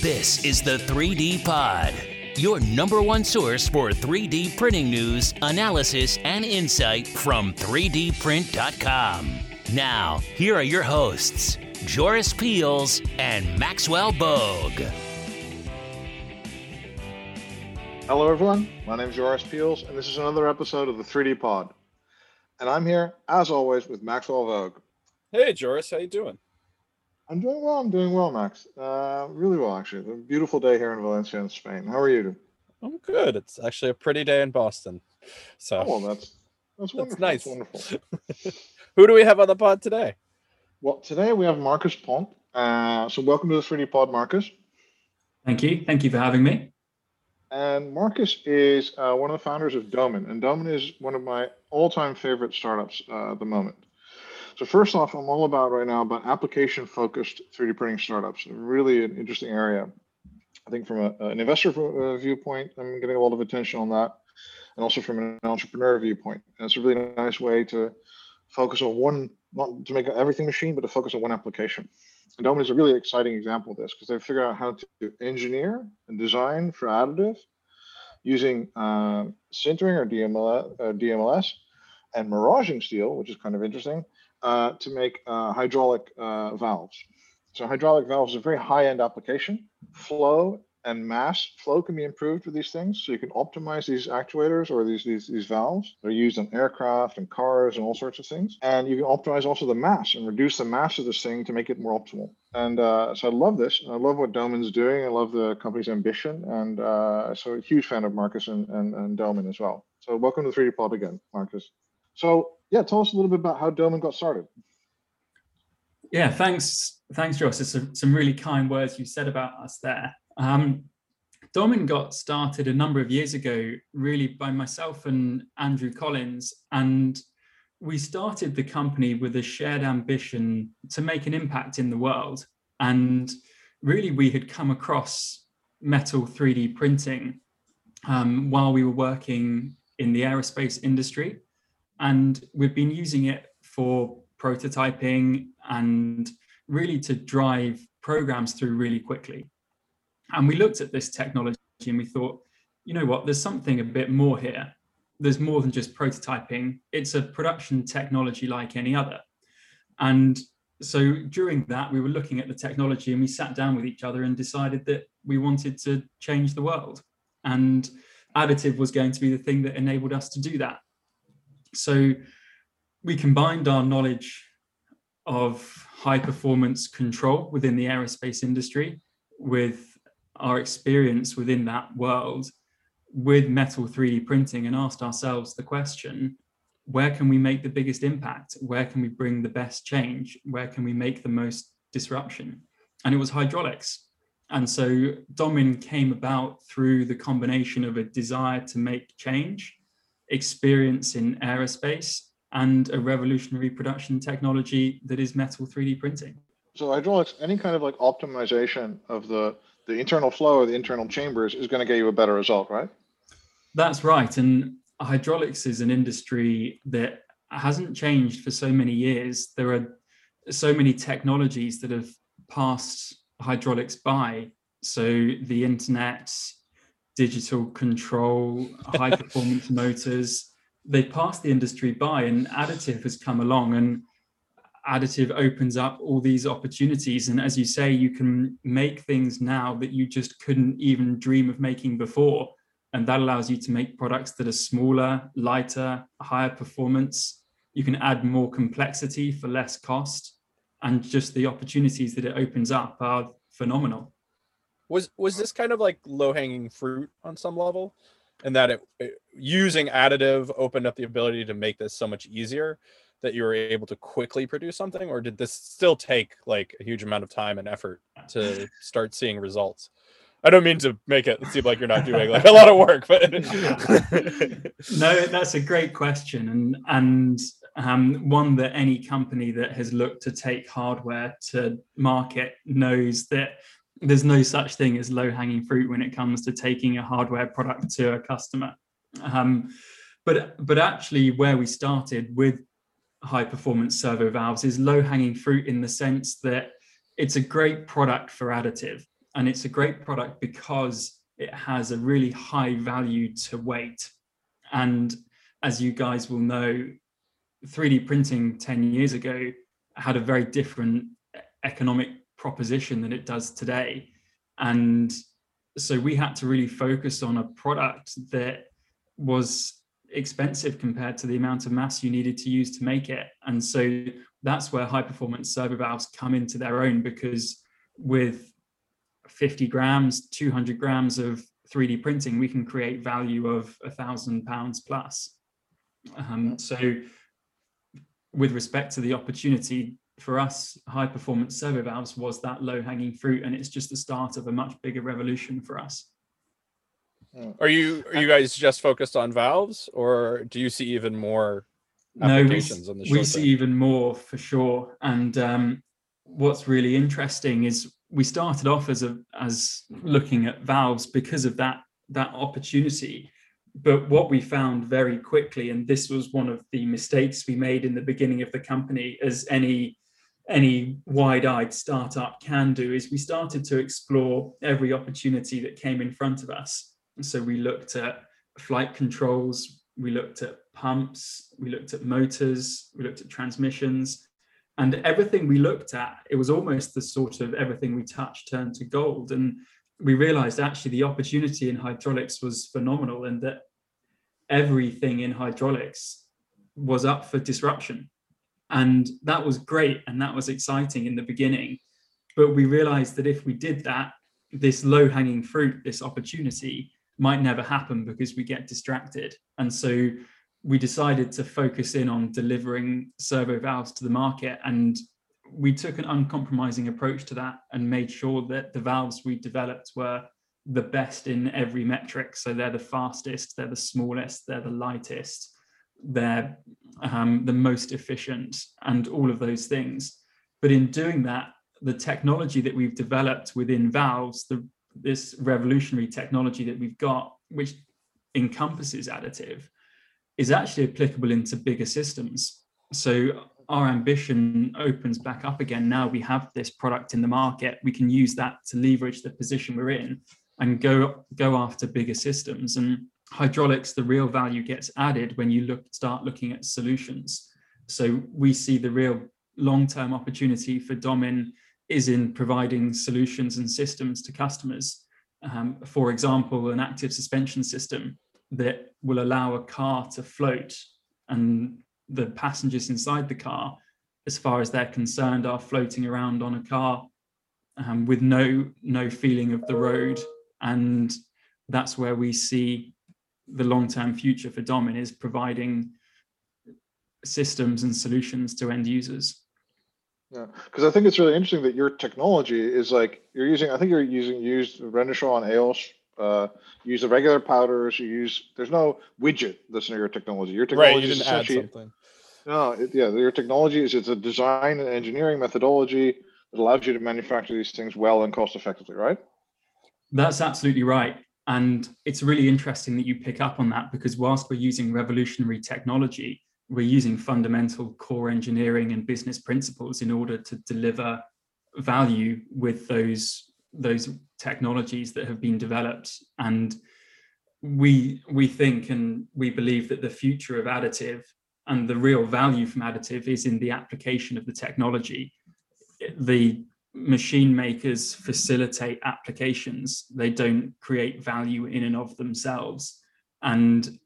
This is the 3D Pod, your number one source for 3D printing news, analysis, and insight from 3dprint.com. Now, here are your hosts, Joris Peels and Maxwell Bogue. Hello, everyone. My name is Joris Peels, and this is another episode of the 3D Pod. And I'm here, as always, with Maxwell Bogue. Hey, Joris, how you doing? I'm doing well. I'm doing well, Max. Uh, really well, actually. It's A beautiful day here in Valencia, in Spain. How are you? I'm good. It's actually a pretty day in Boston. So, oh, well, that's that's wonderful. That's nice. That's wonderful. Who do we have on the pod today? Well, today we have Marcus Pont. Uh, so, welcome to the 3D Pod, Marcus. Thank you. Thank you for having me. And Marcus is uh, one of the founders of Domin, and Domin is one of my all-time favorite startups uh, at the moment. So first off, I'm all about right now about application-focused 3D printing startups. Really an interesting area. I think from a, an investor uh, viewpoint, I'm getting a lot of attention on that, and also from an entrepreneur viewpoint. And it's a really nice way to focus on one, not to make everything machine, but to focus on one application. And Domin is a really exciting example of this because they figured out how to engineer and design for additive using uh, sintering or DMLS, uh, DMLS and maraging steel, which is kind of interesting, uh, to make uh, hydraulic uh, valves. So hydraulic valves are a very high-end application. Flow and mass flow can be improved with these things. So you can optimize these actuators or these, these, these valves. They're used on aircraft and cars and all sorts of things. And you can optimize also the mass and reduce the mass of this thing to make it more optimal. And uh, so I love this. I love what Domin's doing. I love the company's ambition. And uh, so a huge fan of Marcus and, and, and Domin as well. So welcome to 3D Pod again, Marcus. So yeah, tell us a little bit about how Domin got started. Yeah, thanks, thanks, Josh. It's some, some really kind words you said about us there. Um, Domin got started a number of years ago, really by myself and Andrew Collins, and we started the company with a shared ambition to make an impact in the world. And really, we had come across metal 3D printing um, while we were working in the aerospace industry and we've been using it for prototyping and really to drive programs through really quickly. And we looked at this technology and we thought, you know what, there's something a bit more here. There's more than just prototyping, it's a production technology like any other. And so during that, we were looking at the technology and we sat down with each other and decided that we wanted to change the world. And additive was going to be the thing that enabled us to do that. So we combined our knowledge of high performance control within the aerospace industry with our experience within that world with metal 3D printing and asked ourselves the question where can we make the biggest impact? Where can we bring the best change? Where can we make the most disruption? And it was hydraulics. And so Domin came about through the combination of a desire to make change experience in aerospace and a revolutionary production technology that is metal 3D printing. So hydraulics, any kind of like optimization of the the internal flow of the internal chambers is going to get you a better result, right? That's right. And hydraulics is an industry that hasn't changed for so many years. There are so many technologies that have passed hydraulics by. So the internet, digital control, high performance motors. They passed the industry by, and additive has come along, and additive opens up all these opportunities. And as you say, you can make things now that you just couldn't even dream of making before. And that allows you to make products that are smaller, lighter, higher performance. You can add more complexity for less cost. And just the opportunities that it opens up are phenomenal was was this kind of like low hanging fruit on some level? And that it, it, using additive opened up the ability to make this so much easier that you were able to quickly produce something? Or did this still take like a huge amount of time and effort to start seeing results? I don't mean to make it seem like you're not doing like a lot of work but no that's a great question and and um, one that any company that has looked to take hardware to market knows that there's no such thing as low hanging fruit when it comes to taking a hardware product to a customer. Um, but but actually, where we started with high performance servo valves is low hanging fruit in the sense that it's a great product for additive. And it's a great product because it has a really high value to weight. And as you guys will know, 3D printing 10 years ago had a very different economic proposition than it does today. And so we had to really focus on a product that was expensive compared to the amount of mass you needed to use to make it. And so that's where high performance servo valves come into their own because with 50 grams, 200 grams of 3D printing, we can create value of a thousand pounds plus. Um, so with respect to the opportunity for us, high performance servo valves was that low hanging fruit, and it's just the start of a much bigger revolution for us. Are you are you guys just focused on valves, or do you see even more applications no, we, we see even more for sure. And um, what's really interesting is we started off as a as looking at valves because of that that opportunity but what we found very quickly and this was one of the mistakes we made in the beginning of the company as any any wide-eyed startup can do is we started to explore every opportunity that came in front of us so we looked at flight controls we looked at pumps we looked at motors we looked at transmissions and everything we looked at it was almost the sort of everything we touched turned to gold and we realized actually the opportunity in hydraulics was phenomenal and that everything in hydraulics was up for disruption. And that was great and that was exciting in the beginning. But we realized that if we did that, this low hanging fruit, this opportunity might never happen because we get distracted. And so we decided to focus in on delivering servo valves to the market. And we took an uncompromising approach to that and made sure that the valves we developed were the best in every metric. So they're the fastest, they're the smallest, they're the lightest, they're um, the most efficient, and all of those things. But in doing that, the technology that we've developed within valves, the, this revolutionary technology that we've got, which encompasses additive, is actually applicable into bigger systems. So our ambition opens back up again. Now we have this product in the market. We can use that to leverage the position we're in and go go after bigger systems. And hydraulics, the real value gets added when you look start looking at solutions. So we see the real long-term opportunity for Domin is in providing solutions and systems to customers. Um, for example, an active suspension system that will allow a car to float and the passengers inside the car, as far as they're concerned, are floating around on a car um, with no no feeling of the road and that's where we see the long-term future for Domin is providing systems and solutions to end users. Yeah, because I think it's really interesting that your technology is like you're using. I think you're using used Renishaw and Eos. Uh, use the regular powders. You use. There's no widget that's in your technology. Your technology right, you didn't add something. No, it, yeah, your technology is it's a design and engineering methodology that allows you to manufacture these things well and cost effectively, right? That's absolutely right. And it's really interesting that you pick up on that because whilst we're using revolutionary technology, we're using fundamental core engineering and business principles in order to deliver value with those those technologies that have been developed. And we we think and we believe that the future of additive and the real value from additive is in the application of the technology. The machine makers facilitate applications they don't create value in and of themselves. And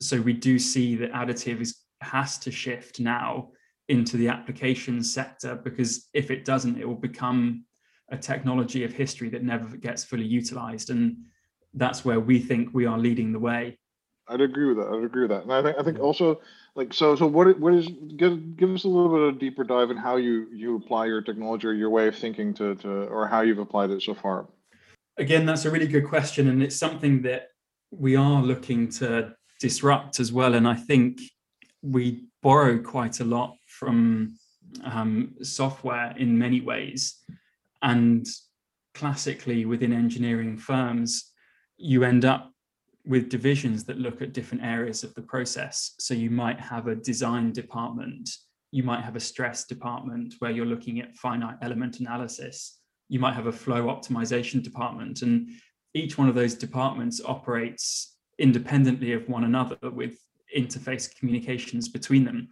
so we do see that additive is has to shift now into the application sector because if it doesn't it will become a technology of history that never gets fully utilized. And that's where we think we are leading the way I'd agree with that. I'd agree with that. And I think I think also like so so what what is give give us a little bit of a deeper dive in how you you apply your technology or your way of thinking to to or how you've applied it so far. Again, that's a really good question, and it's something that we are looking to disrupt as well. And I think we borrow quite a lot from um, software in many ways, and classically within engineering firms, you end up with divisions that look at different areas of the process. So you might have a design department, you might have a stress department where you're looking at finite element analysis. you might have a flow optimization department, and each one of those departments operates independently of one another with interface communications between them.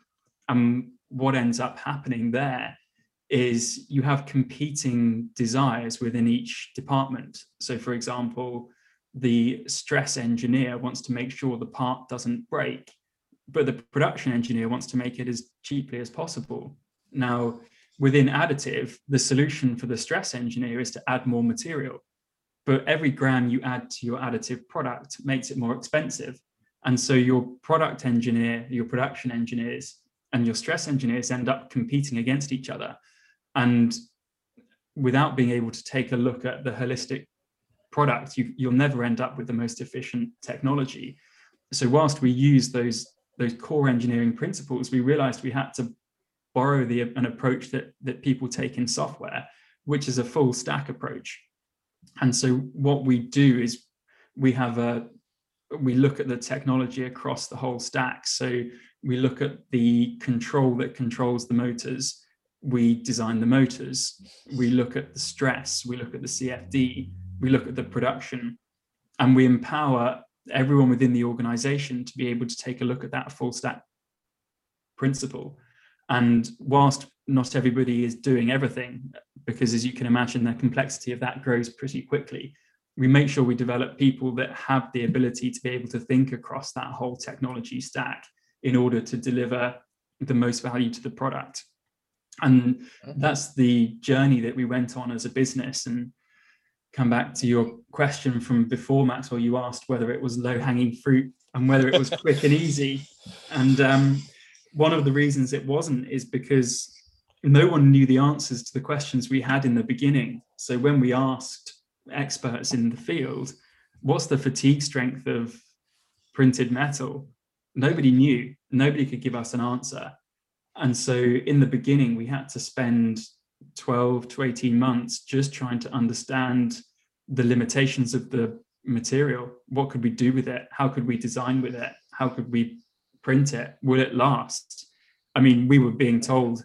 And what ends up happening there is you have competing desires within each department. So, for example, the stress engineer wants to make sure the part doesn't break, but the production engineer wants to make it as cheaply as possible. Now, within additive, the solution for the stress engineer is to add more material. But every gram you add to your additive product makes it more expensive. And so your product engineer, your production engineers, and your stress engineers end up competing against each other. And without being able to take a look at the holistic product, you, you'll never end up with the most efficient technology. So whilst we use those those core engineering principles, we realized we had to borrow the, an approach that, that people take in software, which is a full stack approach. And so what we do is we have a we look at the technology across the whole stack. So we look at the control that controls the motors. We design the motors. We look at the stress. We look at the CFD. We look at the production. And we empower everyone within the organization to be able to take a look at that full stack principle. And whilst not everybody is doing everything, because as you can imagine, the complexity of that grows pretty quickly, we make sure we develop people that have the ability to be able to think across that whole technology stack in order to deliver the most value to the product. And mm-hmm. that's the journey that we went on as a business. And come back to your question from before, Maxwell, you asked whether it was low hanging fruit and whether it was quick and easy. And um, one of the reasons it wasn't is because no one knew the answers to the questions we had in the beginning. So when we asked experts in the field, what's the fatigue strength of printed metal? Nobody knew. Nobody could give us an answer. And so in the beginning, we had to spend 12 to 18 months just trying to understand the limitations of the material. What could we do with it? How could we design with it? How could we print it? Will it last? I mean, we were being told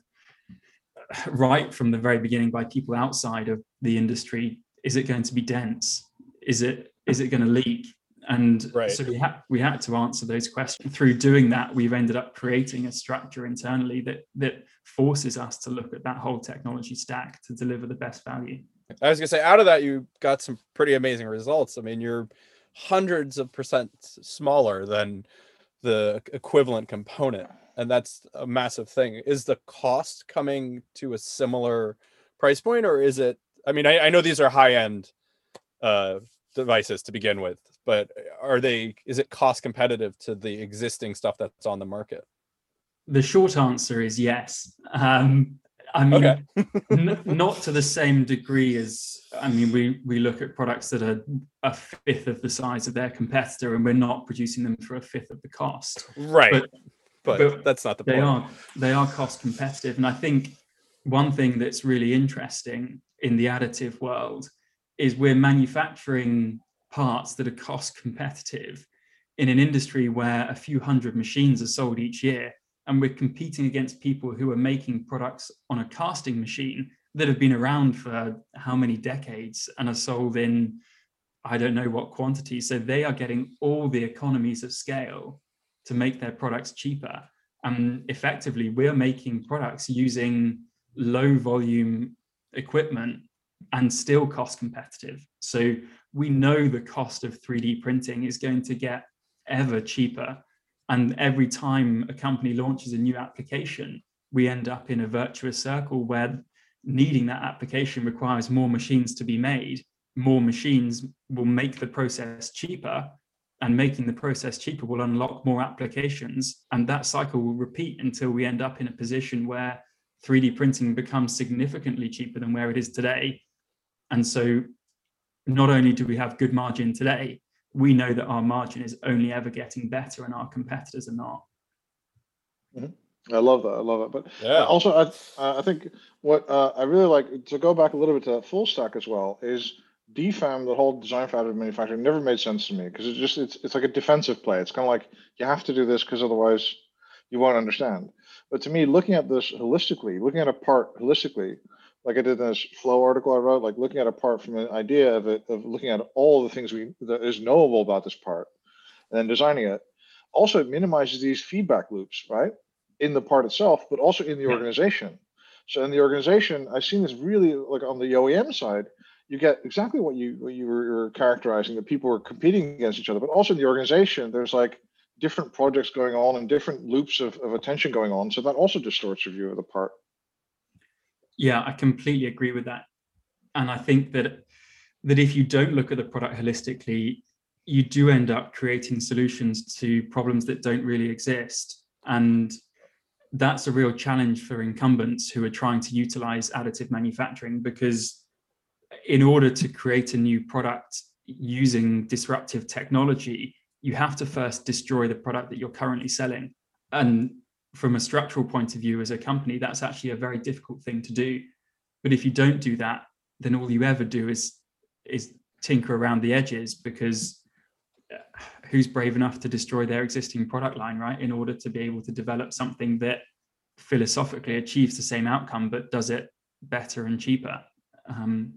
right from the very beginning by people outside of the industry is it going to be dense? Is it is it going to leak? And right. so we had we had to answer those questions. Through doing that, we've ended up creating a structure internally that that forces us to look at that whole technology stack to deliver the best value. I was gonna say, out of that, you got some pretty amazing results. I mean, you're hundreds of percent smaller than the equivalent component, and that's a massive thing. Is the cost coming to a similar price point, or is it? I mean, I, I know these are high end uh, devices to begin with, but are they? Is it cost competitive to the existing stuff that's on the market? The short answer is yes. Um, I mean, okay. n- not to the same degree as I mean, we we look at products that are a fifth of the size of their competitor, and we're not producing them for a fifth of the cost. Right, but, but, but that's not the they point. are they are cost competitive, and I think one thing that's really interesting in the additive world is we're manufacturing parts that are cost competitive in an industry where a few hundred machines are sold each year and we're competing against people who are making products on a casting machine that have been around for how many decades and are sold in I don't know what quantity. So they are getting all the economies of scale to make their products cheaper. And effectively, we're making products using low volume equipment and still cost competitive. So we know the cost of 3D printing is going to get ever cheaper and every time a company launches a new application, we end up in a virtuous circle where needing that application requires more machines to be made. More machines will make the process cheaper, and making the process cheaper will unlock more applications. And that cycle will repeat until we end up in a position where 3D printing becomes significantly cheaper than where it is today. And so, not only do we have good margin today, we know that our margin is only ever getting better and our competitors are not. Mm-hmm. I love that. I love it. But yeah. also, I I think what uh, I really like to go back a little bit to that full stack as well is DFAM, the whole design for additive manufacturing, never made sense to me because it's just it's it's like a defensive play. It's kind of like you have to do this because otherwise you won't understand. But to me, looking at this holistically, looking at a part holistically, like I did in this flow article I wrote, like looking at a part from an idea of it, of looking at all the things we that is knowable about this part, and then designing it. Also, it minimizes these feedback loops, right, in the part itself, but also in the organization. So in the organization, I've seen this really like on the OEM side, you get exactly what you what you were, were characterizing that people were competing against each other, but also in the organization, there's like different projects going on and different loops of, of attention going on. So that also distorts your view of the part. Yeah, I completely agree with that. And I think that that if you don't look at the product holistically, you do end up creating solutions to problems that don't really exist. And that's a real challenge for incumbents who are trying to utilize additive manufacturing because in order to create a new product using disruptive technology, you have to first destroy the product that you're currently selling. And from a structural point of view as a company, that's actually a very difficult thing to do. But if you don't do that, then all you ever do is is tinker around the edges because uh, who's brave enough to destroy their existing product line, right? In order to be able to develop something that philosophically achieves the same outcome but does it better and cheaper. Um,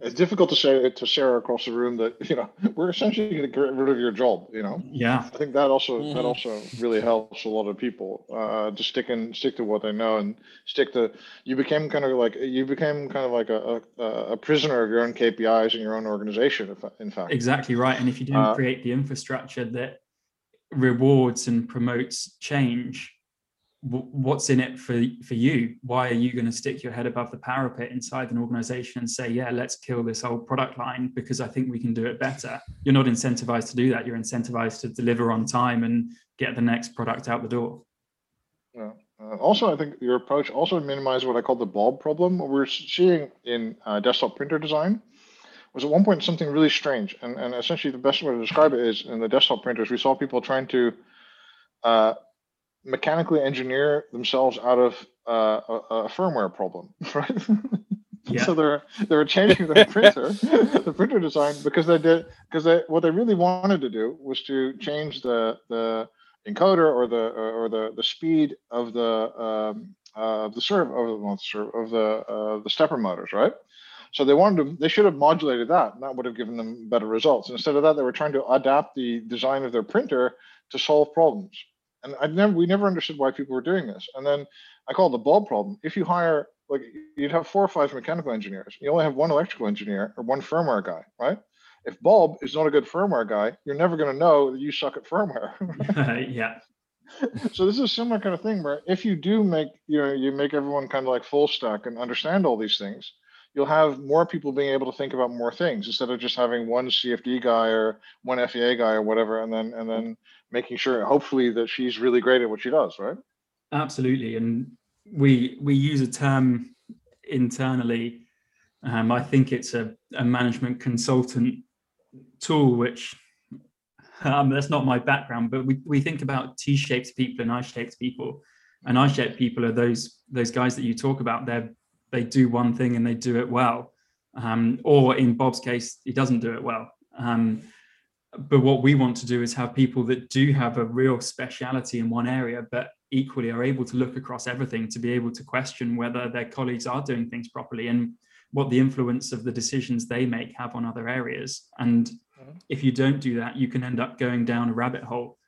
It's difficult to say to Sarah across the room that you know we're essentially going to get rid of your job. You know, yeah, I think that also Mhm. that also really helps a lot of people uh, to stick and stick to what they know and stick to. You became kind of like you became kind of like a a, a prisoner of your own KPIs and your own organization. In fact, exactly right. And if you don't Uh, create the infrastructure that rewards and promotes change, wh- what's in it for for you? Why are you going to stick your head above the parapet inside an organization and say, "Yeah, let's kill this old product line because I think we can do it better"? You're not incentivized to do that. You're incentivized to deliver on time and get the next product out the door. Yeah. Uh, also, I think your approach also minimizes what I call the Bob problem. What we're seeing in uh, desktop printer design was at one point something really strange, and, and essentially the best way to describe it is in the desktop printers we saw people trying to uh, mechanically engineer themselves out of uh, a, a firmware problem, right? Yeah. so they're they were changing the printer, the printer design because they did because they what they really wanted to do was to change the the encoder or the or the the speed of the um, uh, the serve of the serve of the uh, the stepper motors, right? So they wanted to they should have modulated that, and that would have given them better results. Instead of that, they were trying to adapt the design of their printer to solve problems. And I never we never understood why people were doing this. And then I call it the Bob problem. If you hire like you'd have four or five mechanical engineers, you only have one electrical engineer or one firmware guy, right? If Bob is not a good firmware guy, you're never going to know that you suck at firmware. yeah, so this is a similar kind of thing where if you do make you know you make everyone kind of like full stack and understand all these things you'll have more people being able to think about more things instead of just having one cfd guy or one fea guy or whatever and then and then making sure hopefully that she's really great at what she does right absolutely. And we we use a term internally. Um, I think it's a, a management consultant tool, which um, that's not my background, but we, we think about T-shaped people and I-shaped people. And I-shaped people are those those guys that you talk about. They they do one thing and they do it well. Um, or in Bob's case, he doesn't do it well. Um, but what we want to do is have people that do have a real speciality in one area, but equally are able to look across everything to be able to question whether their colleagues are doing things properly and what the influence of the decisions they make have on other areas. And Mhm. if you don't do that, you can end up going down a rabbit hole.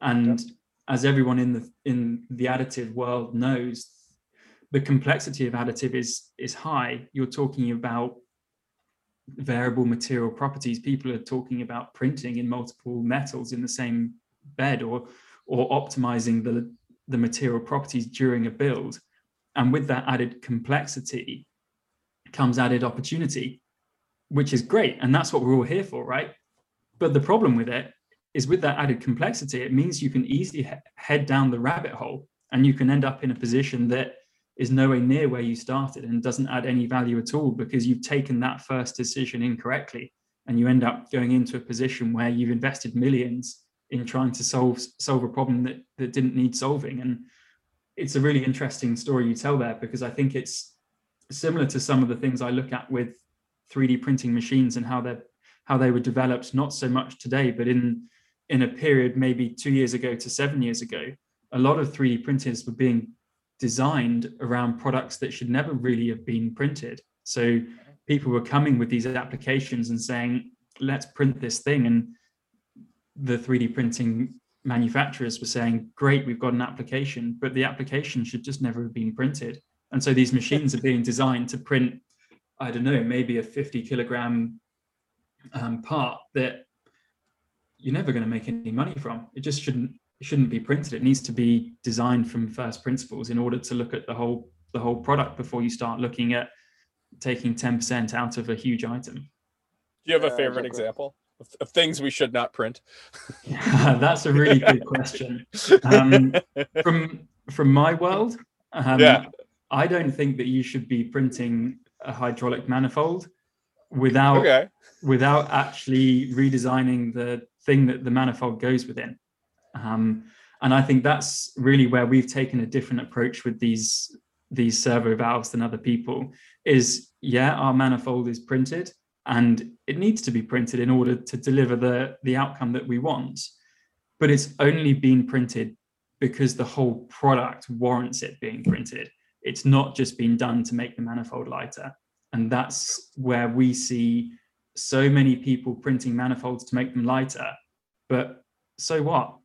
And as everyone in the in the additive world knows, the complexity of additive is is high. You're talking about variable material properties. People are talking about printing in multiple metals in the same bed or or optimizing the the material properties during a build. And with that added complexity comes added opportunity, which is great. And that's what we're all here for, right? But the problem with it is with that added complexity, it means you can easily he- head down the rabbit hole and you can end up in a position that is nowhere near where you started and doesn't add any value at all because you've taken that first decision incorrectly. And you end up going into a position where you've invested millions in trying to solve solve a problem that, that didn't need solving. And it's a really interesting story you tell there because i think it's similar to some of the things i look at with 3d printing machines and how they're how they were developed not so much today but in in a period maybe two years ago to seven years ago a lot of 3d printers were being designed around products that should never really have been printed. So people were coming with these applications and saying, let's print this thing. And the 3D printing manufacturers were saying, great, we've got an application, but the application should just never have been printed. And so these machines are being designed to print, I don't know, maybe a 50 kilogram um, part that you're never going to make any money from. It just shouldn't shouldn't be printed. It needs to be designed from first principles in order to look at the whole the whole product before you start looking at taking 10% out of a huge item. Do you have a favorite exactly. example of, of, things we should not print? yeah, that's a really good question. Um, from from my world, um, yeah. I don't think that you should be printing a hydraulic manifold without okay. without actually redesigning the thing that the manifold goes within. Um, and I think that's really where we've taken a different approach with these these servo valves than other people. Is yeah, our manifold is printed, and it needs to be printed in order to deliver the the outcome that we want. But it's only been printed because the whole product warrants it being printed. It's not just been done to make the manifold lighter. And that's where we see so many people printing manifolds to make them lighter. But so what?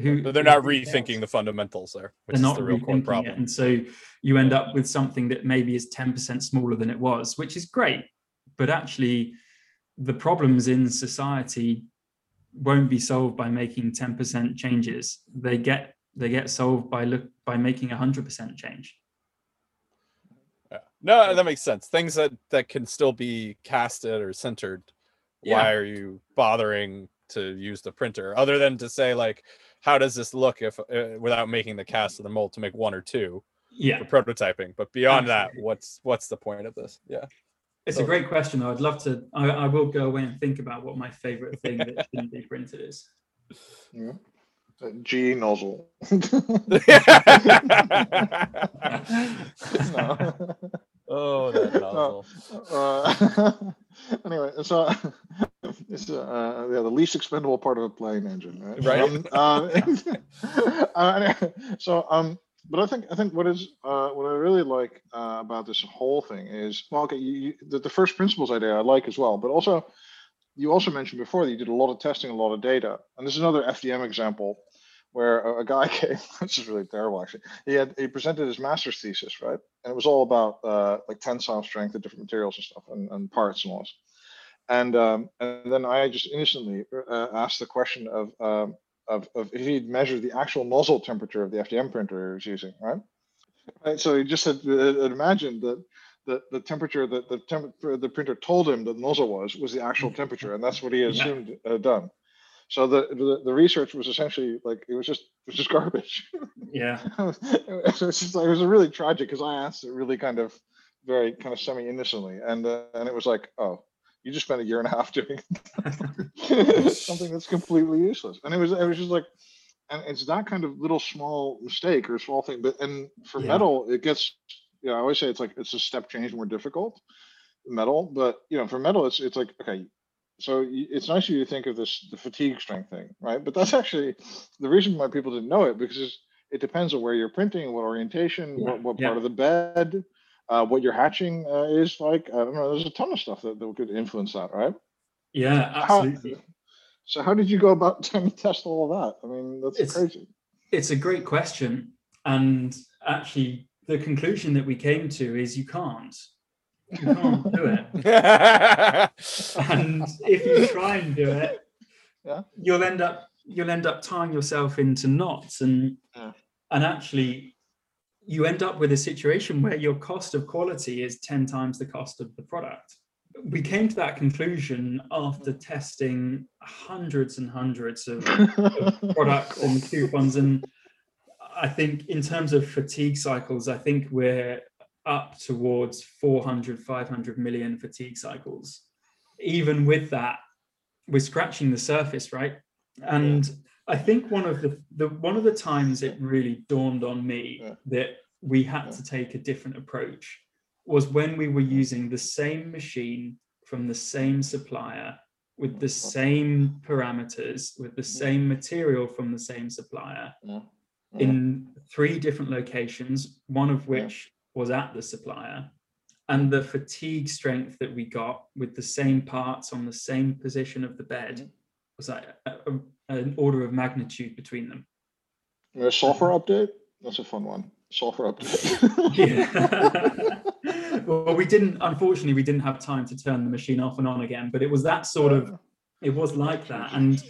Who, but they're not rethinking else? the fundamentals there, which they're not the real core problem. It. And so you end up with something that maybe is 10% smaller than it was, which is great. But actually, the problems in society won't be solved by making 10% changes. They get they get solved by look by making 100% change. Yeah. No, that makes sense. Things that that can still be casted or sintered. Yeah. Why are you bothering to use the printer other than to say like how does this look if uh, without making the cast of the mold to make one or two yeah for prototyping but beyond Absolutely. that what's what's the point of this yeah it's so, a great question though. i'd love to I, I, will go away and think about what my favorite thing that shouldn't be printed is yeah. GE nozzle. Oh, that nozzle. Uh, anyway, so it's uh, yeah, the least expendable part of a plane engine, right? Right. Um, uh, so, um, but I think I think what is uh, what I really like uh, about this whole thing is well, okay, you, you, the, the first principles idea I like as well, but also you also mentioned before that you did a lot of testing, a lot of data, and this is another FDM example where a, a guy came. this is really terrible, actually. He had he presented his master's thesis, right, and it was all about uh, like tensile strength of different materials and stuff, and, and parts and all this. And um, and then I just innocently uh, asked the question of, um, of of if he'd measured the actual nozzle temperature of the FDM printer he was using, right? Right. So he just said, uh, imagine that the, the temperature that the temp- the printer told him the nozzle was was the actual temperature, and that's what he assumed uh, done. So the, the, the research was essentially like it was just it was just garbage. Yeah. it was just like, it was really tragic because I asked it really kind of very kind of semi innocently, and uh, and it was like, oh, you just spent a year and a half doing something that's completely useless, and it was it was just like. And it's that kind of little small mistake or small thing, but and for yeah. metal, it gets you know, I always say it's like it's a step change more difficult metal, but you know, for metal, it's it's like okay, so it's nice of you to think of this the fatigue strength thing, right? But that's actually the reason why people didn't know it because it depends on where you're printing, what orientation, yeah. what, what yeah. part of the bed, uh, what your hatching uh, is like. I don't know. There's a ton of stuff that, that could influence that, right? Yeah, absolutely. How, so how did you go about trying to test all of that? I mean, that's it's, crazy. It's a great question, and actually, the conclusion that we came to is you can't can't do it. and if you try and do it, yeah. you'll end up you'll end up tying yourself into knots and yeah. and actually you end up with a situation where your cost of quality is 10 times the cost of the product. We came to that conclusion after mm. testing hundreds and hundreds of, of products and coupons. And I think in terms of fatigue cycles, I think we're up towards 400, 500 million fatigue cycles. Even with that, we're scratching the surface, right? And yeah. I think one of the, the one of the times it really dawned on me yeah. that we had yeah. to take a different approach was when we were using the same machine from the same supplier with the same parameters with the same material from the same supplier in three different locations, one of which. Was at the supplier. And the fatigue strength that we got with the same parts on the same position of the bed mm. was like a, a, an order of magnitude between them. A software update? That's a fun one. Software update. yeah. well, we didn't, unfortunately, we didn't have time to turn the machine off and on again, but it was that sort of, it was like that. And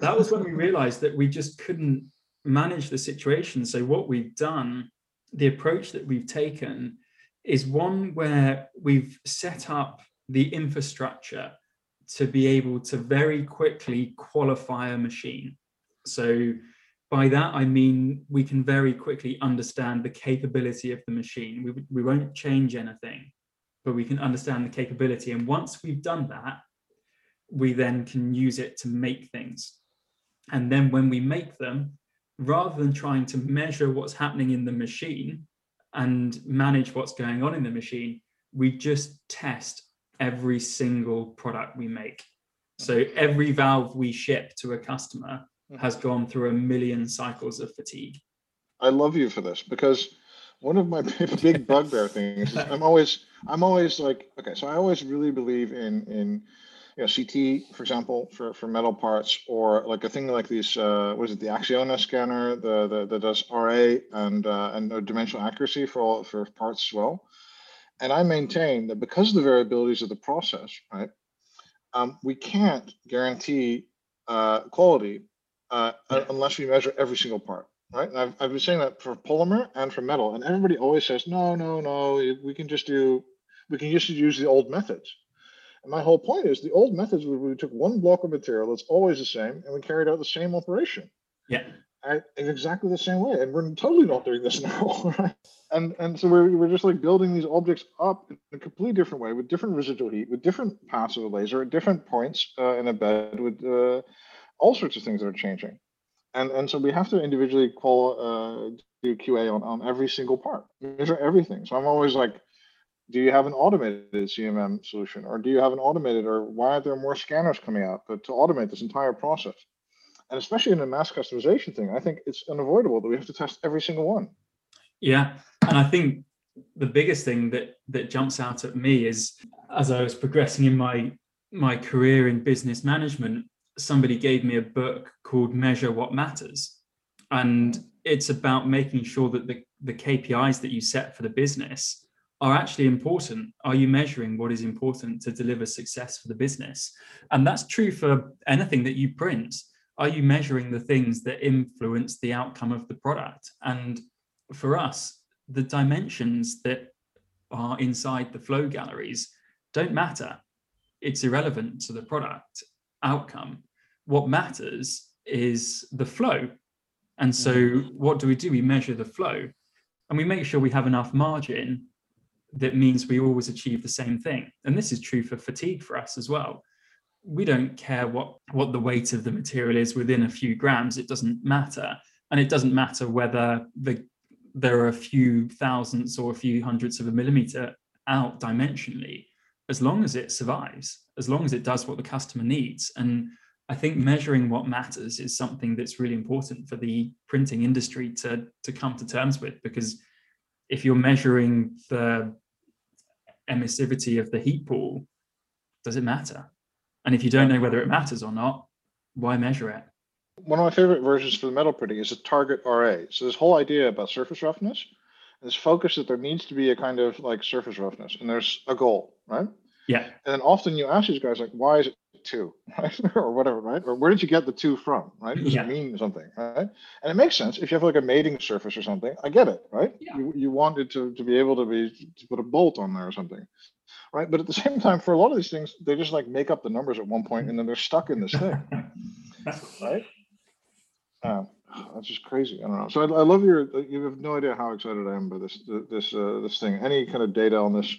that was when we realized that we just couldn't manage the situation. So, what we've done, the approach that we've taken, is one where we've set up the infrastructure to be able to very quickly qualify a machine. So, by that, I mean we can very quickly understand the capability of the machine. We, we won't change anything, but we can understand the capability. And once we've done that, we then can use it to make things. And then when we make them, rather than trying to measure what's happening in the machine and manage what's going on in the machine, we just test every single product we make. So every valve we ship to a customer mm-hmm. has gone through a million cycles of fatigue. I love you for this because one of my big bugbear things is I'm always I'm always like okay so I always really believe in in you know, CT, for example, for, for metal parts, or like a thing like these, uh, was it the Axiona scanner, the, the that does RA and uh, and dimensional accuracy for all for parts as well. And I maintain that because of the variabilities of the process, right, um, we can't guarantee uh, quality uh, unless we measure every single part, right? And I've, I've been saying that for polymer and for metal, and everybody always says, no, no, no, we can just do, we can just use the old methods. And my whole point is the old methods where we took one block of material that's always the same and we carried out the same operation. Yeah. in exactly the same way. And we're totally not doing this now. Right? And and so we're, we're just like building these objects up in a completely different way with different residual heat, with different paths of a laser at different points uh, in a bed, with uh, all sorts of things that are changing. And and so we have to individually call uh, do QA on, on every single part, measure everything. So I'm always like, do you have an automated CMM solution or do you have an automated or why aren't there more scanners coming out to, to automate this entire process? And especially in the mass customization thing, I think it's unavoidable that we have to test every single one. Yeah. And I think the biggest thing that that jumps out at me is as I was progressing in my my career in business management, somebody gave me a book called Measure What Matters. And it's about making sure that the, the KPIs that you set for the business are actually important. Are you measuring what is important to deliver success for the business? And that's true for anything that you print. Are you measuring the things that influence the outcome of the product? And for us, the dimensions that are inside the flow galleries don't matter. It's irrelevant to the product outcome. What matters is the flow. And so, mm-hmm. what do we do? We measure the flow and we make sure we have enough margin that means we always achieve the same thing. And this is true for fatigue for us as well. We don't care what, what the weight of the material is within a few grams, it doesn't matter. And it doesn't matter whether the, there are a few thousandths or a few hundredths of a millimeter out dimensionally, as long as it survives, as long as it does what the customer needs. And I think measuring what matters is something that's really important for the printing industry to, to come to terms with because if you're measuring the emissivity of the heat pool, does it matter? And if you don't know whether it matters or not, why measure it? One of my favorite versions for the metal printing is a target RA. So this whole idea about surface roughness, this focus that there needs to be a kind of like surface roughness, and there's a goal, right? Yeah. And then often you ask these guys like, why is it two, right? or whatever, right? Or where did you get the two from, right? Does yeah. it mean something, right? And it makes sense if you have like a mating surface or something. I get it, right? Yeah. You you want it to, to be able to be to put a bolt on there or something, right? But at the same time, for a lot of these things, they just like make up the numbers at one point and then they're stuck in this thing, right? Um, that's just crazy. I don't know. So I, I, love your. You have no idea how excited I am by this this uh, this thing. Any kind of data on this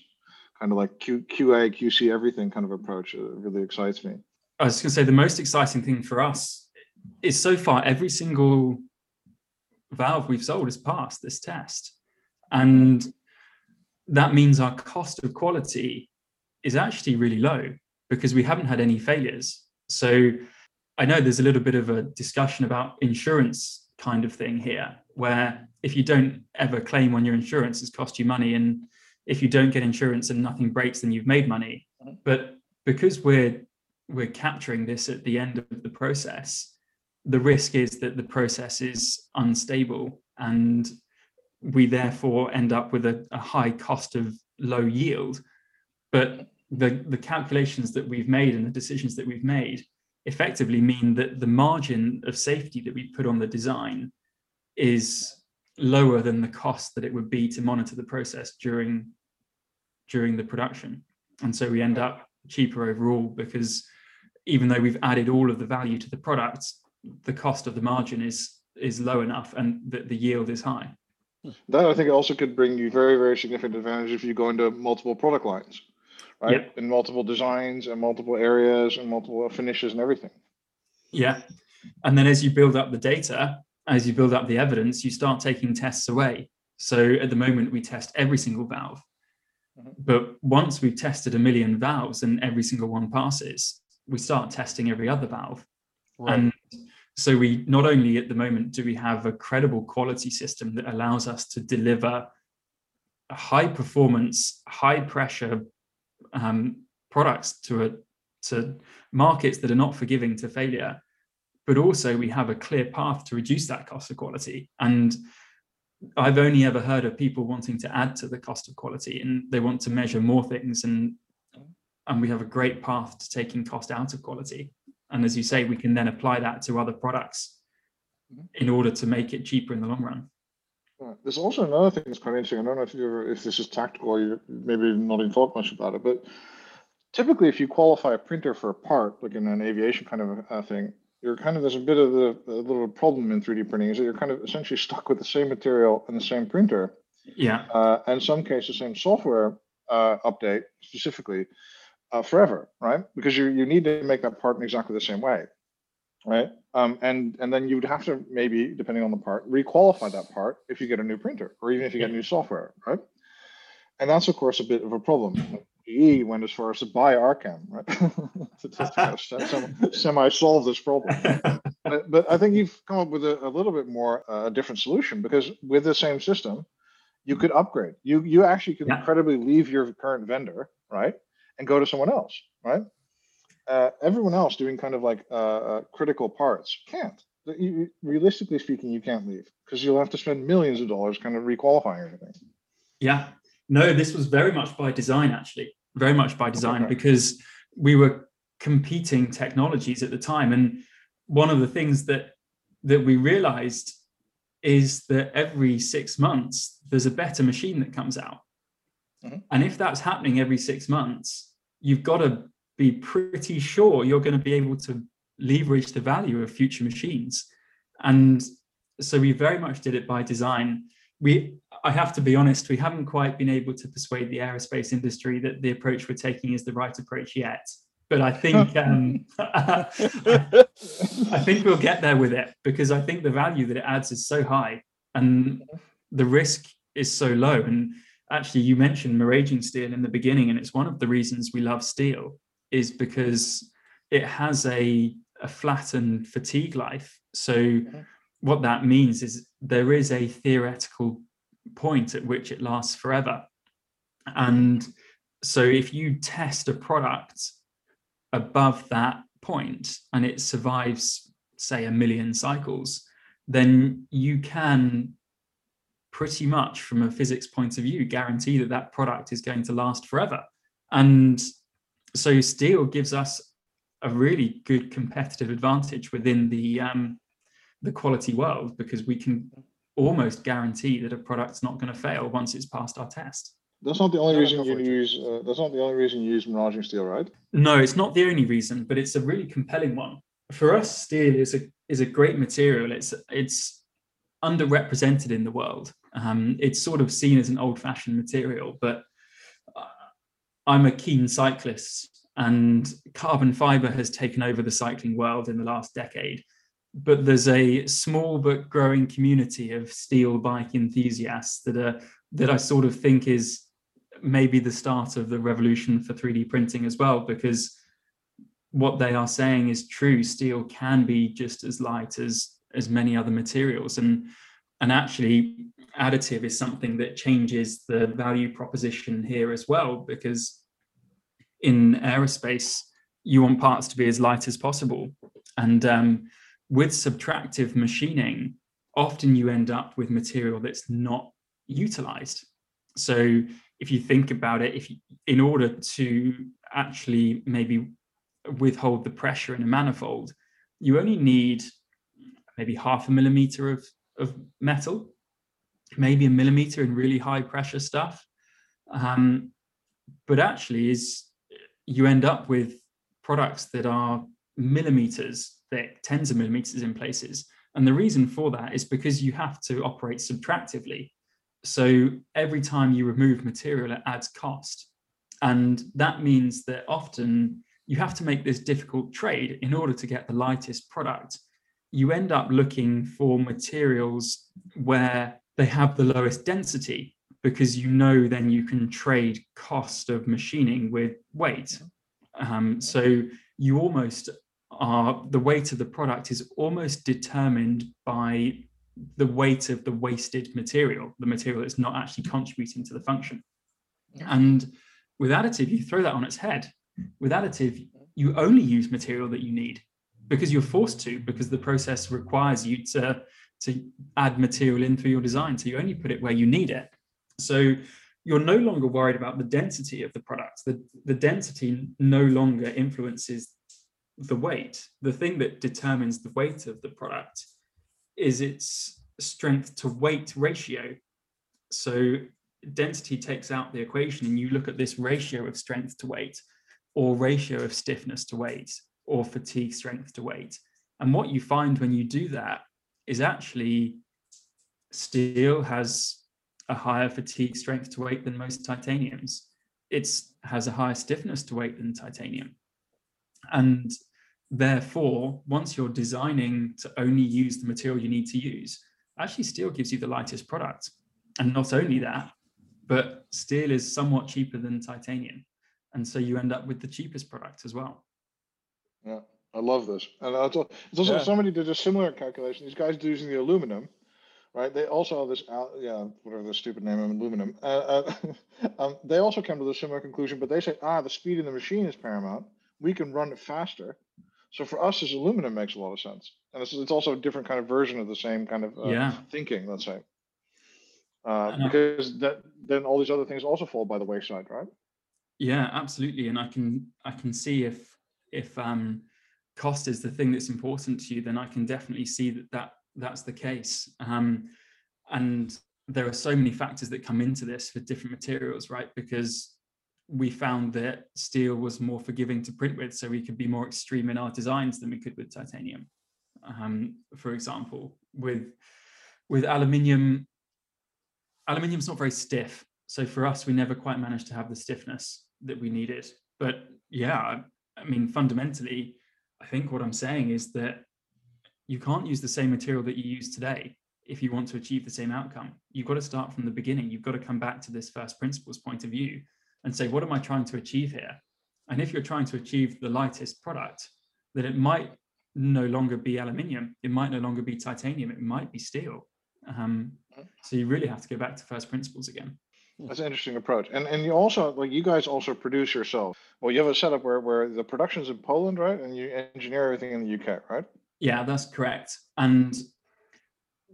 kind of like Q, QA, QC, everything kind of approach. It really excites me. I was going to say the most exciting thing for us is so far every single valve we've sold has passed this test. And that means our cost of quality is actually really low because we haven't had any failures. So I know there's a little bit of a discussion about insurance kind of thing here, where if you don't ever claim on your insurance, it's cost you money, and if you don't get insurance and nothing breaks, then you've made money. But because we're we're capturing this at the end of the process, the risk is that the process is unstable and we therefore end up with a, a high cost of low yield. But the, the calculations that we've made and the decisions that we've made effectively mean that the margin of safety that we put on the design is lower than the cost that it would be to monitor the process during during the production and so we end up cheaper overall because even though we've added all of the value to the product, the cost of the margin is is low enough and the, the yield is high. Hmm. That I think also could bring you very, very significant advantage if you go into multiple product lines, right? Yeah. In multiple designs and multiple areas and multiple finishes and everything. Yeah. And then as you build up the data, as you build up the evidence, you start taking tests away. So at the moment, we test every single valve. Mm-hmm. But once we've tested a million valves and every single one passes, we start testing every other valve. Right. And so we not only at the moment do we have a credible quality system that allows us to deliver a high performance, high pressure um, products to a to markets that are not forgiving to failure, but also we have a clear path to reduce that cost of quality. And I've only ever heard of people wanting to add to the cost of quality and they want to measure more things and and we have a great path to taking cost out of quality. And as you say, we can then apply that to other products mm-hmm. in order to make it cheaper in the long run. There's also another thing that's quite interesting. I don't know if you if this is tactical or you maybe not even thought much about it, but typically if you qualify a printer for a part, like in an aviation kind of a thing, you're kind of there's a bit of the a little problem in 3D printing is that you're kind of essentially stuck with the same material and the same printer. Yeah. Uh, and some cases, same software uh, update specifically uh, forever, right? Because you you need to make that part in exactly the same way, right? Um, and and then you'd have to maybe, depending on the part, requalify that part if you get a new printer or even if you get new software, right? And that's of course a bit of a problem. GE went as far as to buy Arcam, right? to, to semi solve this problem. but, but, I think you've come up with a, a little bit more uh, a different solution because with the same system, you could upgrade. You you actually could yeah. incredibly leave your current vendor, right? and go to someone else, right? Uh, everyone else doing kind of like uh, uh, critical parts can't. You, realistically speaking, you can't leave because you'll have to spend millions of dollars kind of requalifying everything. Yeah, no, this was very much by design, actually, very much by design okay. because we were competing technologies at the time, and one of the things that that we realized is that every six months there's a better machine that comes out Mm-hmm. And if that's happening every six months, you've got to be pretty sure you're going to be able to leverage the value of future machines. And so we very much did it by design. We, I have to be honest, we haven't quite been able to persuade the aerospace industry that the approach we're taking is the right approach yet. But I think um, I think we'll get there with it because I think the value that it adds is so high and the risk is so low. And actually you mentioned maraging steel in the beginning and it's one of the reasons we love steel is because it has a, a flattened fatigue life so mm-hmm. what that means is there is a theoretical point at which it lasts forever. And so if you test a product above that point and it survives say a million cycles then you can pretty much from a physics point of view guarantee that that product is going to last forever. And so steel gives us a really good competitive advantage within the um, the quality world because we can almost guarantee that a product's not going to fail once it's passed our test. That's not the only reason you use uh, that's not the only reason you use maraging steel right? No it's not the only reason but it's a really compelling one. For us steel is a is a great material. It's it's underrepresented in the world. Um, it's sort of seen as an old fashioned material, but uh, I'm a keen cyclist and carbon fiber has taken over the cycling world in the last decade. But there's a small but growing community of steel bike enthusiasts that are that I sort of think is maybe the start of the revolution for 3D printing as well, because what they are saying is true. Steel can be just as light as as many other materials and and actually additive is something that changes the value proposition here as well because in aerospace you want parts to be as light as possible and um, with subtractive machining often you end up with material that's not utilized so if you think about it if you, in order to actually maybe withhold the pressure in a manifold you only need maybe half a millimeter of, of metal maybe a millimeter in really high pressure stuff. Um, but actually, is you end up with products that are millimeters thick, tens of millimeters in places. And the reason for that is because you have to operate subtractively. So every time you remove material, it adds cost. And that means that often you have to make this difficult trade in order to get the lightest product. You end up looking for materials where they have the lowest density because you know then you can trade cost of machining with weight. Um, so you almost are the weight of the product is almost determined by the weight of the wasted material, the material that's not actually contributing to the function. Yeah. And with additive, you throw that on its head. With additive, you only use material that you need because you're forced to, because the process requires you to to add material in through your design. So you only put it where you need it. So you're no longer worried about the density of the product. The, the density no longer influences the weight. The thing that determines the weight of the product is its strength to weight ratio. So density takes out the equation and you look at this ratio of strength to weight or ratio of stiffness to weight or fatigue strength to weight. And what you find when you do that is actually steel has a higher fatigue strength to weight than most titaniums. It has a higher stiffness to weight than titanium. And therefore, once you're designing to only use the material you need to use, actually steel gives you the lightest product. And not only that, but steel is somewhat cheaper than titanium. And so you end up with the cheapest product as well. Yeah. I love this. And it's also, it's also yeah. somebody did a similar calculation. These guys using the aluminum, right? They also have this, yeah, whatever the stupid name of aluminum. Uh, uh, um, they also came to the similar conclusion, but they say, ah, the speed in the machine is paramount. We can run it faster. So for us, this aluminum makes a lot of sense. And it's, it's also a different kind of version of the same kind of uh, yeah. thinking, let's say. Uh, because that then all these other things also fall by the wayside, right? Yeah, absolutely. And I can I can see if if um cost is the thing that's important to you, then I can definitely see that, that that's the case. Um, and there are so many factors that come into this for different materials, right? Because we found that steel was more forgiving to print with, so we could be more extreme in our designs than we could with titanium. Um, for example, with with aluminium, aluminium's not very stiff. So for us, we never quite managed to have the stiffness that we needed. But yeah, I mean, fundamentally, I think what I'm saying is that you can't use the same material that you use today if you want to achieve the same outcome. You've got to start from the beginning. You've got to come back to this first principles point of view and say, what am I trying to achieve here? And if you're trying to achieve the lightest product, then it might no longer be aluminium. It might no longer be titanium. It might be steel. Um, so you really have to go back to first principles again. That's an interesting approach. And and you also like you guys also produce yourself. Well, you have a setup where where the production's in Poland, right? And you engineer everything in the UK, right? Yeah, that's correct. And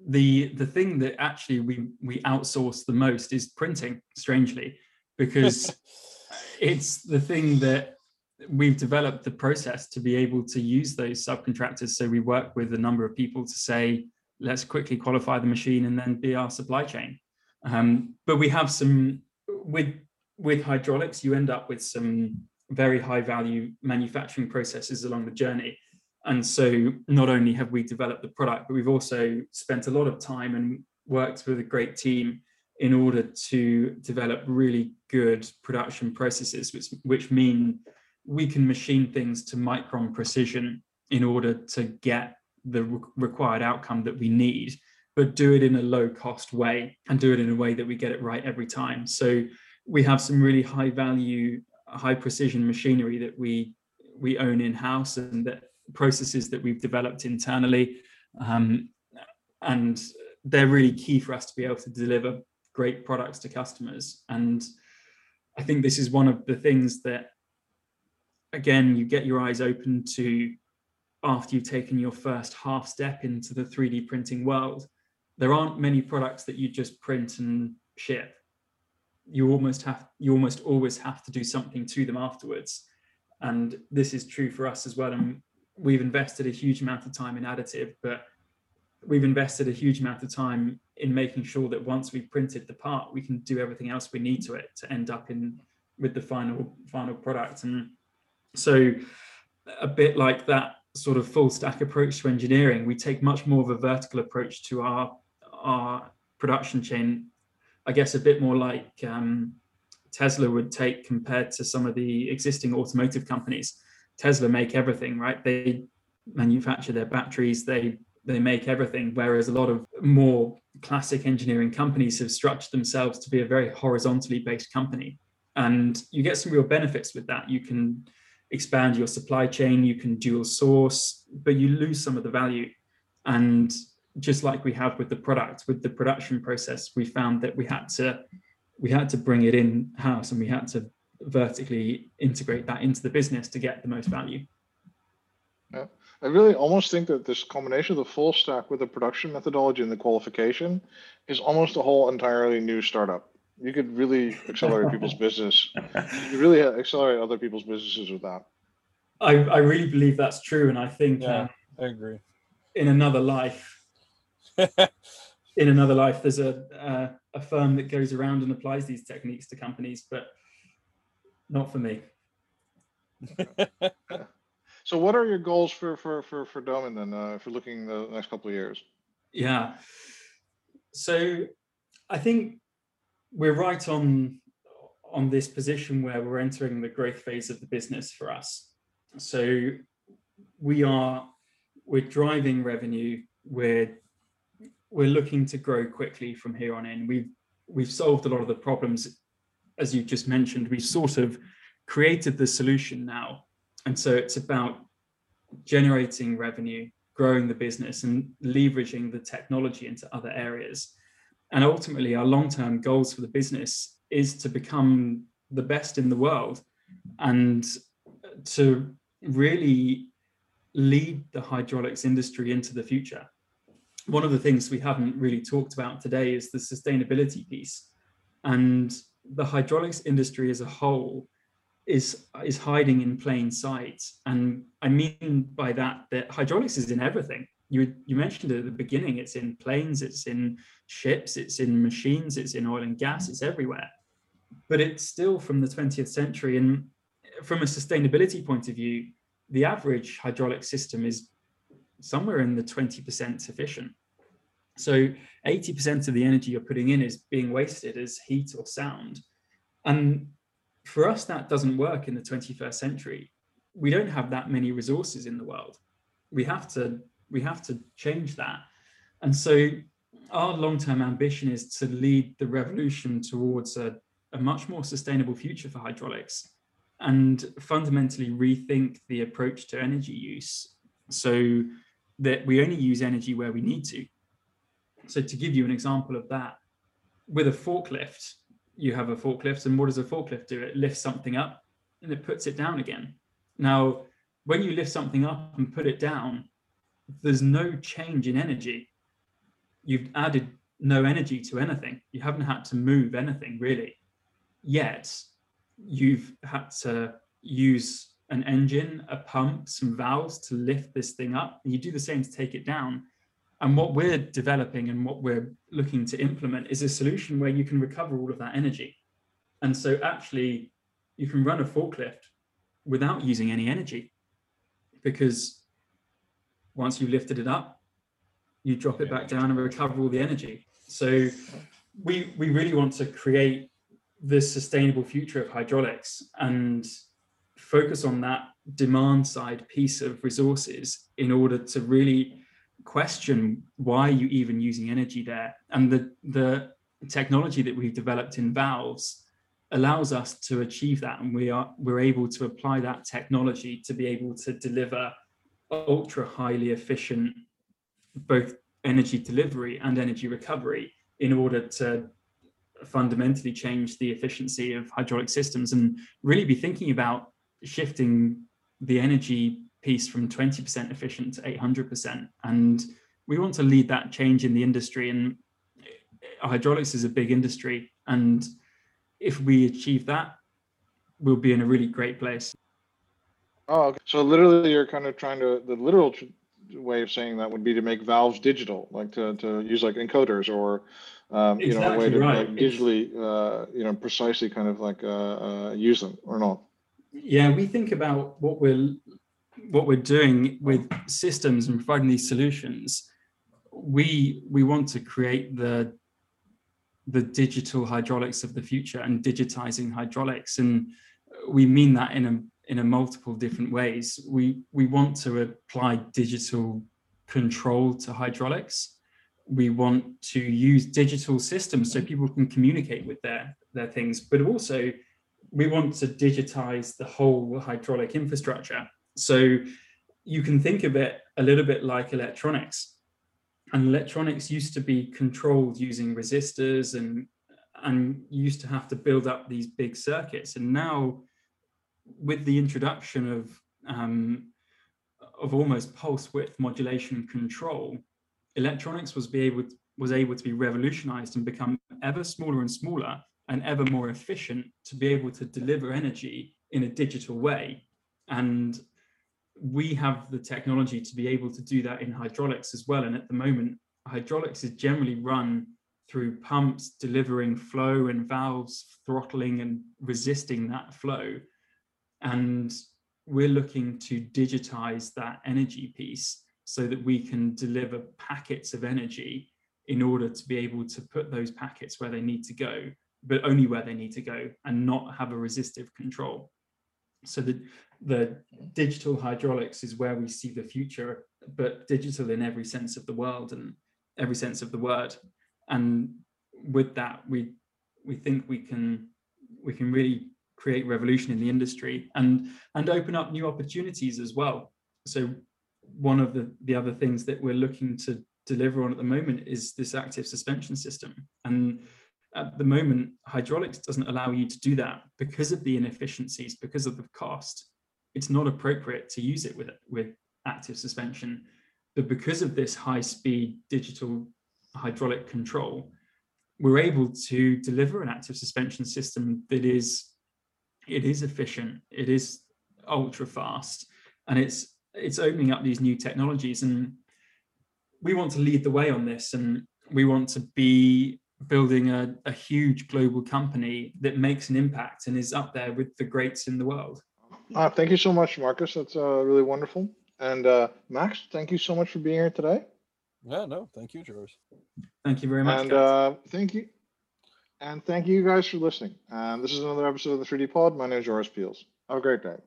the the thing that actually we we outsource the most is printing, strangely, because it's the thing that we've developed the process to be able to use those subcontractors. So we work with a number of people to say, let's quickly qualify the machine and then be our supply chain. Um, but we have some with with hydraulics, you end up with some very high value manufacturing processes along the journey. And so not only have we developed the product, but we've also spent a lot of time and worked with a great team in order to develop really good production processes, which, which mean we can machine things to micron precision in order to get the re- required outcome that we need but do it in a low cost way and do it in a way that we get it right every time. So we have some really high value, high precision machinery that we we own in house and that processes that we've developed internally. Um, and they're really key for us to be able to deliver great products to customers. And I think this is one of the things that, again, you get your eyes open to after you've taken your first half step into the 3D printing world. There aren't many products that you just print and ship. You almost have you almost always have to do something to them afterwards. And this is true for us as well. And we've invested a huge amount of time in additive, but we've invested a huge amount of time in making sure that once we've printed the part, we can do everything else we need to it to end up in with the final final product. And so a bit like that sort of full stack approach to engineering, we take much more of a vertical approach to our our production chain. I guess a bit more like um, Tesla would take compared to some of the existing automotive companies. Tesla make everything, right? They manufacture their batteries, they they make everything. Whereas a lot of more classic engineering companies have structured themselves to be a very horizontally based company. And you get some real benefits with that. You can expand your supply chain, you can dual source, but you lose some of the value. And just like we have with the product, with the production process, we found that we had to we had to bring it in house and we had to vertically integrate that into the business to get the most value. Yeah. I really almost think that this combination of the full stack with the production methodology and the qualification is almost a whole entirely new startup. You could really accelerate people's business. You could really accelerate other people's businesses with that. I, I really believe that's true. And I think Yeah, um, I agree. in another life, in another life, there's a, uh, a firm that goes around and applies these techniques to companies, but not for me. So, what are your goals for for for for Domin then? Uh, for looking the next couple of years? Yeah. So I think we're right on on this position where we're entering the growth phase of the business for us. So we are we're driving revenue. We're we're looking to grow quickly from here on in. We've we've solved a lot of the problems, as you just mentioned. We've sort of created the solution now, and so it's about generating revenue, growing the business, and leveraging the technology into other areas. And ultimately, our long-term goals for the business is to become the best in the world and to really lead the hydraulics industry into the future. One of the things we haven't really talked about today is the sustainability piece. And the hydraulics industry as a whole is is hiding in plain sight. And I mean by that that hydraulics is in everything. You you mentioned at the beginning, it's in planes, it's in ships, it's in machines, it's in oil and gas, it's everywhere. But it's still from the 20th century. And from a sustainability point of view, the average hydraulic system is somewhere in the 20% sufficient. So 80% of the energy you're putting in is being wasted as heat or sound. And for us, that doesn't work in the 21st century. We don't have that many resources in the world. We have to we have to change that. And so our long-term ambition is to lead the revolution towards a, a much more sustainable future for hydraulics and fundamentally rethink the approach to energy use so that we only use energy where we need to. So to give you an example of that, with a forklift, you have a forklift, and what does a forklift do? It lifts something up and it puts it down again. Now, when you lift something up and put it down, there's no change in energy. You've added no energy to anything. You haven't had to move anything really. Yet you've had to use an engine, a pump, some valves to lift this thing up. And you do the same to take it down. And what we're developing and what we're looking to implement is a solution where you can recover all of that energy. And so actually, you can run a forklift without using any energy because once you've lifted it up, you drop it back down and recover all the energy. So we we really want to create this sustainable future of hydraulics and focus on that demand side piece of resources in order to really question why are you even using energy there? And the the technology that we've developed in valves allows us to achieve that. And we are we're able to apply that technology to be able to deliver ultra highly efficient both energy delivery and energy recovery in order to fundamentally change the efficiency of hydraulic systems and really be thinking about shifting the energy piece from 20% efficient to 800%. And we want to lead that change in the industry. And hydraulics is a big industry. And if we achieve that, we'll be in a really great place. Oh, okay. so literally, you're kind of trying to the literal tr- way of saying that would be to make valves digital, like to, to use like encoders or um, you know a way to right. like, digitally uh, you know precisely kind of like uh, uh, use them or not. Yeah, we think about what we're what we're doing with systems and providing these solutions. We we want to create the the digital hydraulics of the future and digitizing hydraulics. And we mean that in a in a multiple different ways. We we want to apply digital control to hydraulics. We want to use digital systems so people can communicate with their their things. But also we want to digitize the whole hydraulic infrastructure so you can think of it a little bit like electronics. And electronics used to be controlled using resistors and and used to have to build up these big circuits. And now with the introduction of um, of almost pulse width modulation control electronics was be able to, was able to be revolutionized and become ever smaller and smaller and ever more efficient to be able to deliver energy in a digital way. And we have the technology to be able to do that in hydraulics as well. And at the moment, hydraulics is generally run through pumps delivering flow and valves throttling and resisting that flow. And we're looking to digitize that energy piece so that we can deliver packets of energy in order to be able to put those packets where they need to go, but only where they need to go and not have a resistive control. So the the digital hydraulics is where we see the future, but digital in every sense of the world and every sense of the word. And with that, we we think we can we can really create revolution in the industry and and open up new opportunities as well. So one of the the other things that we're looking to deliver on at the moment is this active suspension system and at the moment hydraulics doesn't allow you to do that because of the inefficiencies because of the cost it's not appropriate to use it with with active suspension. But because of this high speed digital hydraulic control, we're able to deliver an active suspension system that is it is efficient, it is ultra fast, and it's it's opening up these new technologies. And we want to lead the way on this, and we want to be building a, a huge global company that makes an impact and is up there with the greats in the world. Uh, thank you so much, Marcus. That's uh, really wonderful. And uh, Max, thank you so much for being here today. Yeah, no, thank you, George. Thank you very much. And uh, thank you. And thank you guys for listening. And this is another episode of the 3D Pod. My name is Joris Peels. Have a great day.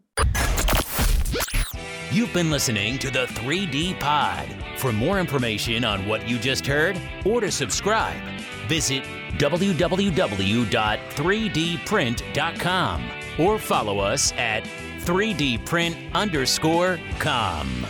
You've been listening to the 3D Pod. For more information on what you just heard or to subscribe, visit www.3dprint.com or follow us at 3dprint underscore com.